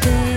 day.